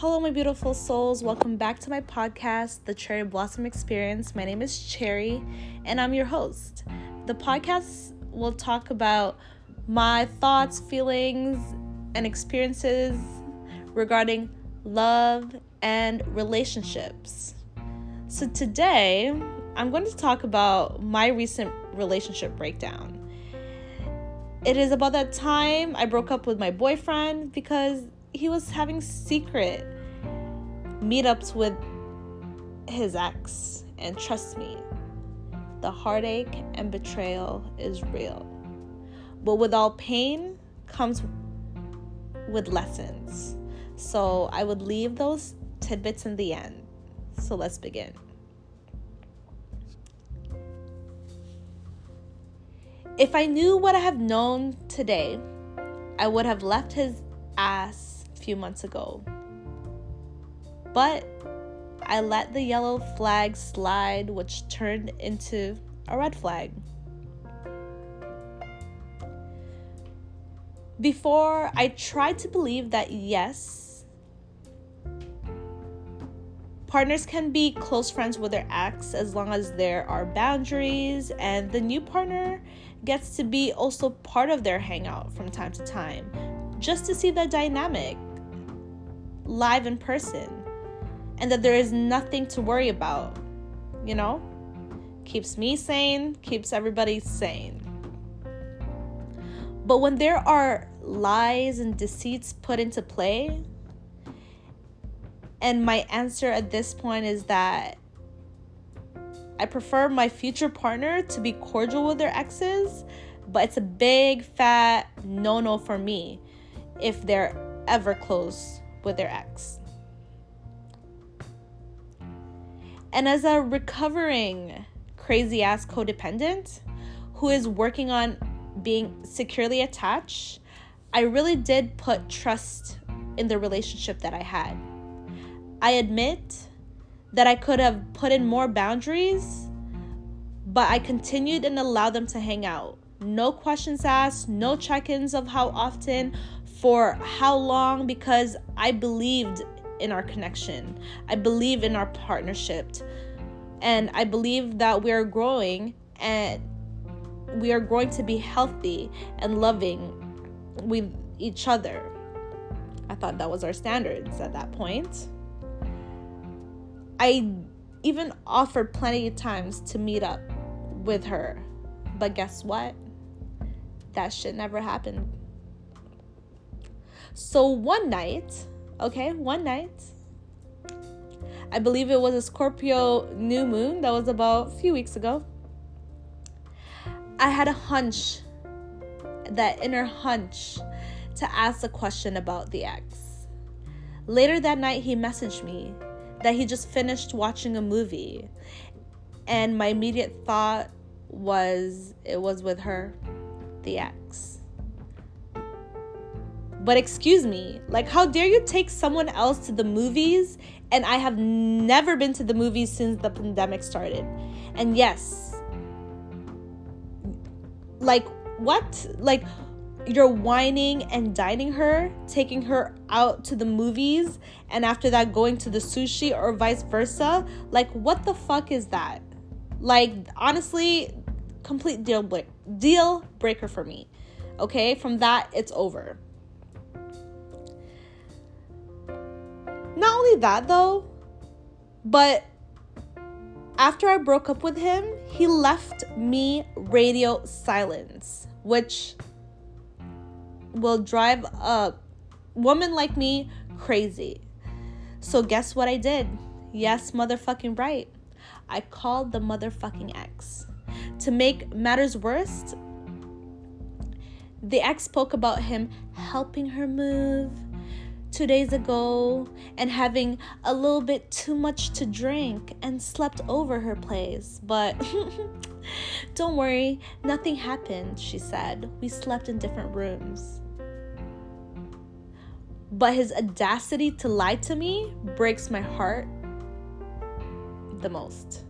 Hello, my beautiful souls. Welcome back to my podcast, The Cherry Blossom Experience. My name is Cherry, and I'm your host. The podcast will talk about my thoughts, feelings, and experiences regarding love and relationships. So, today I'm going to talk about my recent relationship breakdown. It is about that time I broke up with my boyfriend because he was having secret meetups with his ex. And trust me, the heartache and betrayal is real. But with all pain comes with lessons. So I would leave those tidbits in the end. So let's begin. If I knew what I have known today, I would have left his ass few months ago. But I let the yellow flag slide, which turned into a red flag. Before, I tried to believe that yes, partners can be close friends with their ex as long as there are boundaries and the new partner gets to be also part of their hangout from time to time just to see the dynamic live in person and that there is nothing to worry about, you know? Keeps me sane, keeps everybody sane. But when there are lies and deceits put into play, and my answer at this point is that I prefer my future partner to be cordial with their exes, but it's a big fat no no for me if they're ever close with their ex. And as a recovering crazy ass codependent who is working on being securely attached, I really did put trust in the relationship that I had. I admit that I could have put in more boundaries, but I continued and allowed them to hang out. No questions asked, no check ins of how often, for how long, because I believed in our connection. I believe in our partnership. And I believe that we are growing and we are going to be healthy and loving with each other. I thought that was our standards at that point. I even offered plenty of times to meet up with her. But guess what? That shit never happened. So one night, okay, one night, I believe it was a Scorpio new moon that was about a few weeks ago. I had a hunch, that inner hunch, to ask a question about the ex. Later that night, he messaged me that he just finished watching a movie. And my immediate thought was it was with her, the ex. But excuse me, like, how dare you take someone else to the movies? And I have never been to the movies since the pandemic started. And yes, like, what? Like, you're wining and dining her, taking her out to the movies, and after that, going to the sushi or vice versa. Like, what the fuck is that? Like, honestly, complete deal, break- deal breaker for me. Okay, from that, it's over. Not only that, though, but after I broke up with him, he left me radio silence, which will drive a woman like me crazy. So, guess what I did? Yes, motherfucking right. I called the motherfucking ex. To make matters worse, the ex spoke about him helping her move two days ago and having a little bit too much to drink and slept over her place. But don't worry, nothing happened, she said. We slept in different rooms. But his audacity to lie to me breaks my heart the most.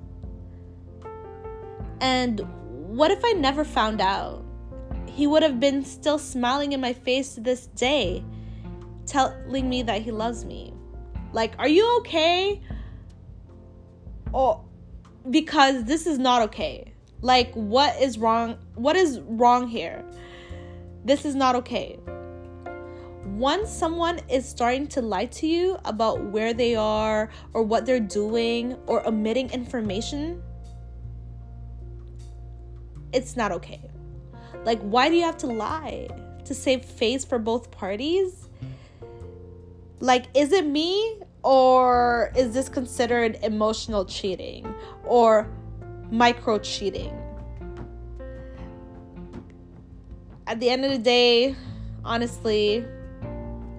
And what if I never found out? He would have been still smiling in my face to this day, telling me that he loves me. Like, are you okay? Or because this is not okay. Like, what is wrong? What is wrong here? This is not okay. Once someone is starting to lie to you about where they are or what they're doing or omitting information, it's not okay. Like, why do you have to lie? To save face for both parties? Like, is it me or is this considered emotional cheating or micro cheating? At the end of the day, honestly,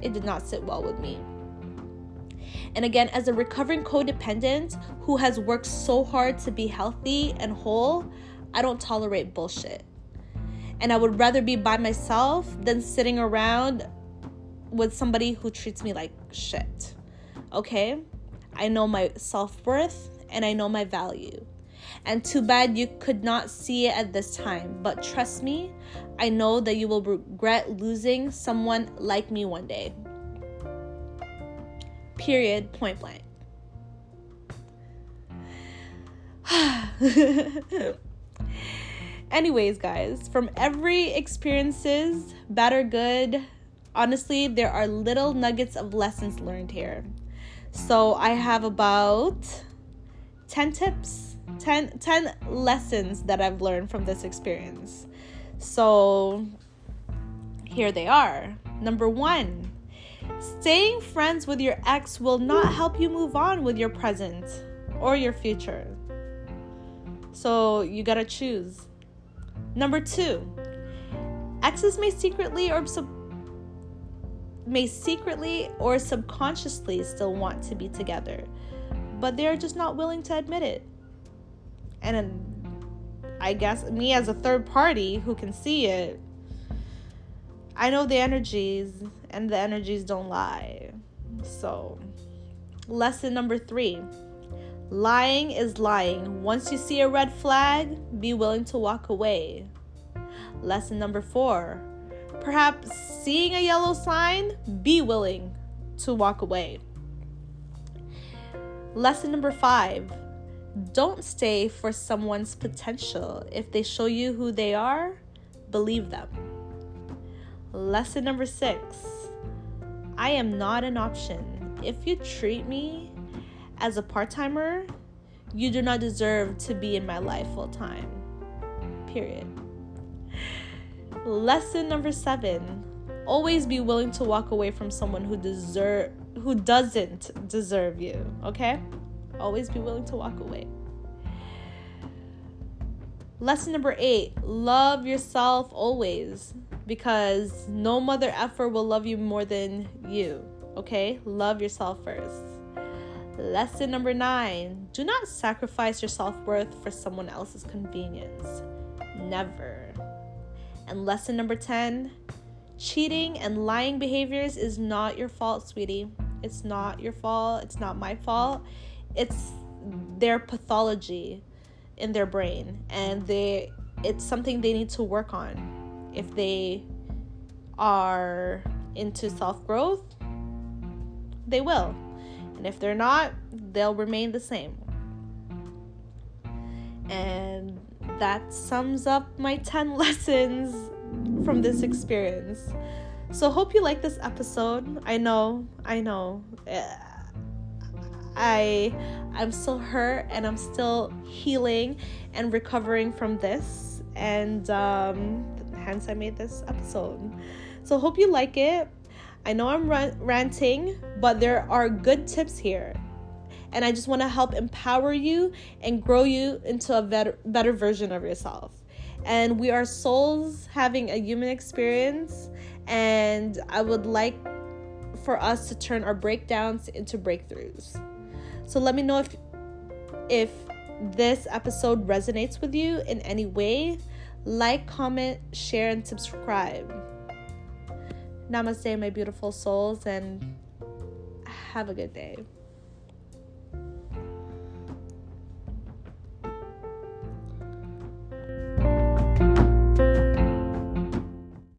it did not sit well with me. And again, as a recovering codependent who has worked so hard to be healthy and whole, I don't tolerate bullshit. And I would rather be by myself than sitting around with somebody who treats me like shit. Okay? I know my self worth and I know my value. And too bad you could not see it at this time. But trust me, I know that you will regret losing someone like me one day. Period, point blank. Anyways, guys, from every experiences, bad or good, honestly, there are little nuggets of lessons learned here. So I have about 10 tips, 10, 10 lessons that I've learned from this experience. So here they are. Number one, staying friends with your ex will not help you move on with your present or your future. So you gotta choose. Number two, exes may secretly or sub- may secretly or subconsciously still want to be together, but they're just not willing to admit it. And I guess me as a third party who can see it, I know the energies, and the energies don't lie. So, lesson number three Lying is lying. Once you see a red flag, be willing to walk away. Lesson number four. Perhaps seeing a yellow sign, be willing to walk away. Lesson number five. Don't stay for someone's potential. If they show you who they are, believe them. Lesson number six. I am not an option. If you treat me as a part timer, you do not deserve to be in my life full time. Period. Lesson number seven always be willing to walk away from someone who deserve who doesn't deserve you okay always be willing to walk away lesson number eight love yourself always because no mother effer will love you more than you okay love yourself first Lesson number nine do not sacrifice your self worth for someone else's convenience. Never. And lesson number 10 cheating and lying behaviors is not your fault, sweetie. It's not your fault. It's not my fault. It's their pathology in their brain and they it's something they need to work on if they are into self-growth they will and if they're not, they'll remain the same. And that sums up my 10 lessons from this experience. So hope you like this episode. I know, I know. Eh, I I'm still hurt and I'm still healing and recovering from this and um hence I made this episode. So hope you like it. I know I'm ranting, but there are good tips here. And I just want to help empower you and grow you into a better, better version of yourself. And we are souls having a human experience. And I would like for us to turn our breakdowns into breakthroughs. So let me know if if this episode resonates with you in any way. Like, comment, share, and subscribe. Namaste, my beautiful souls, and have a good day.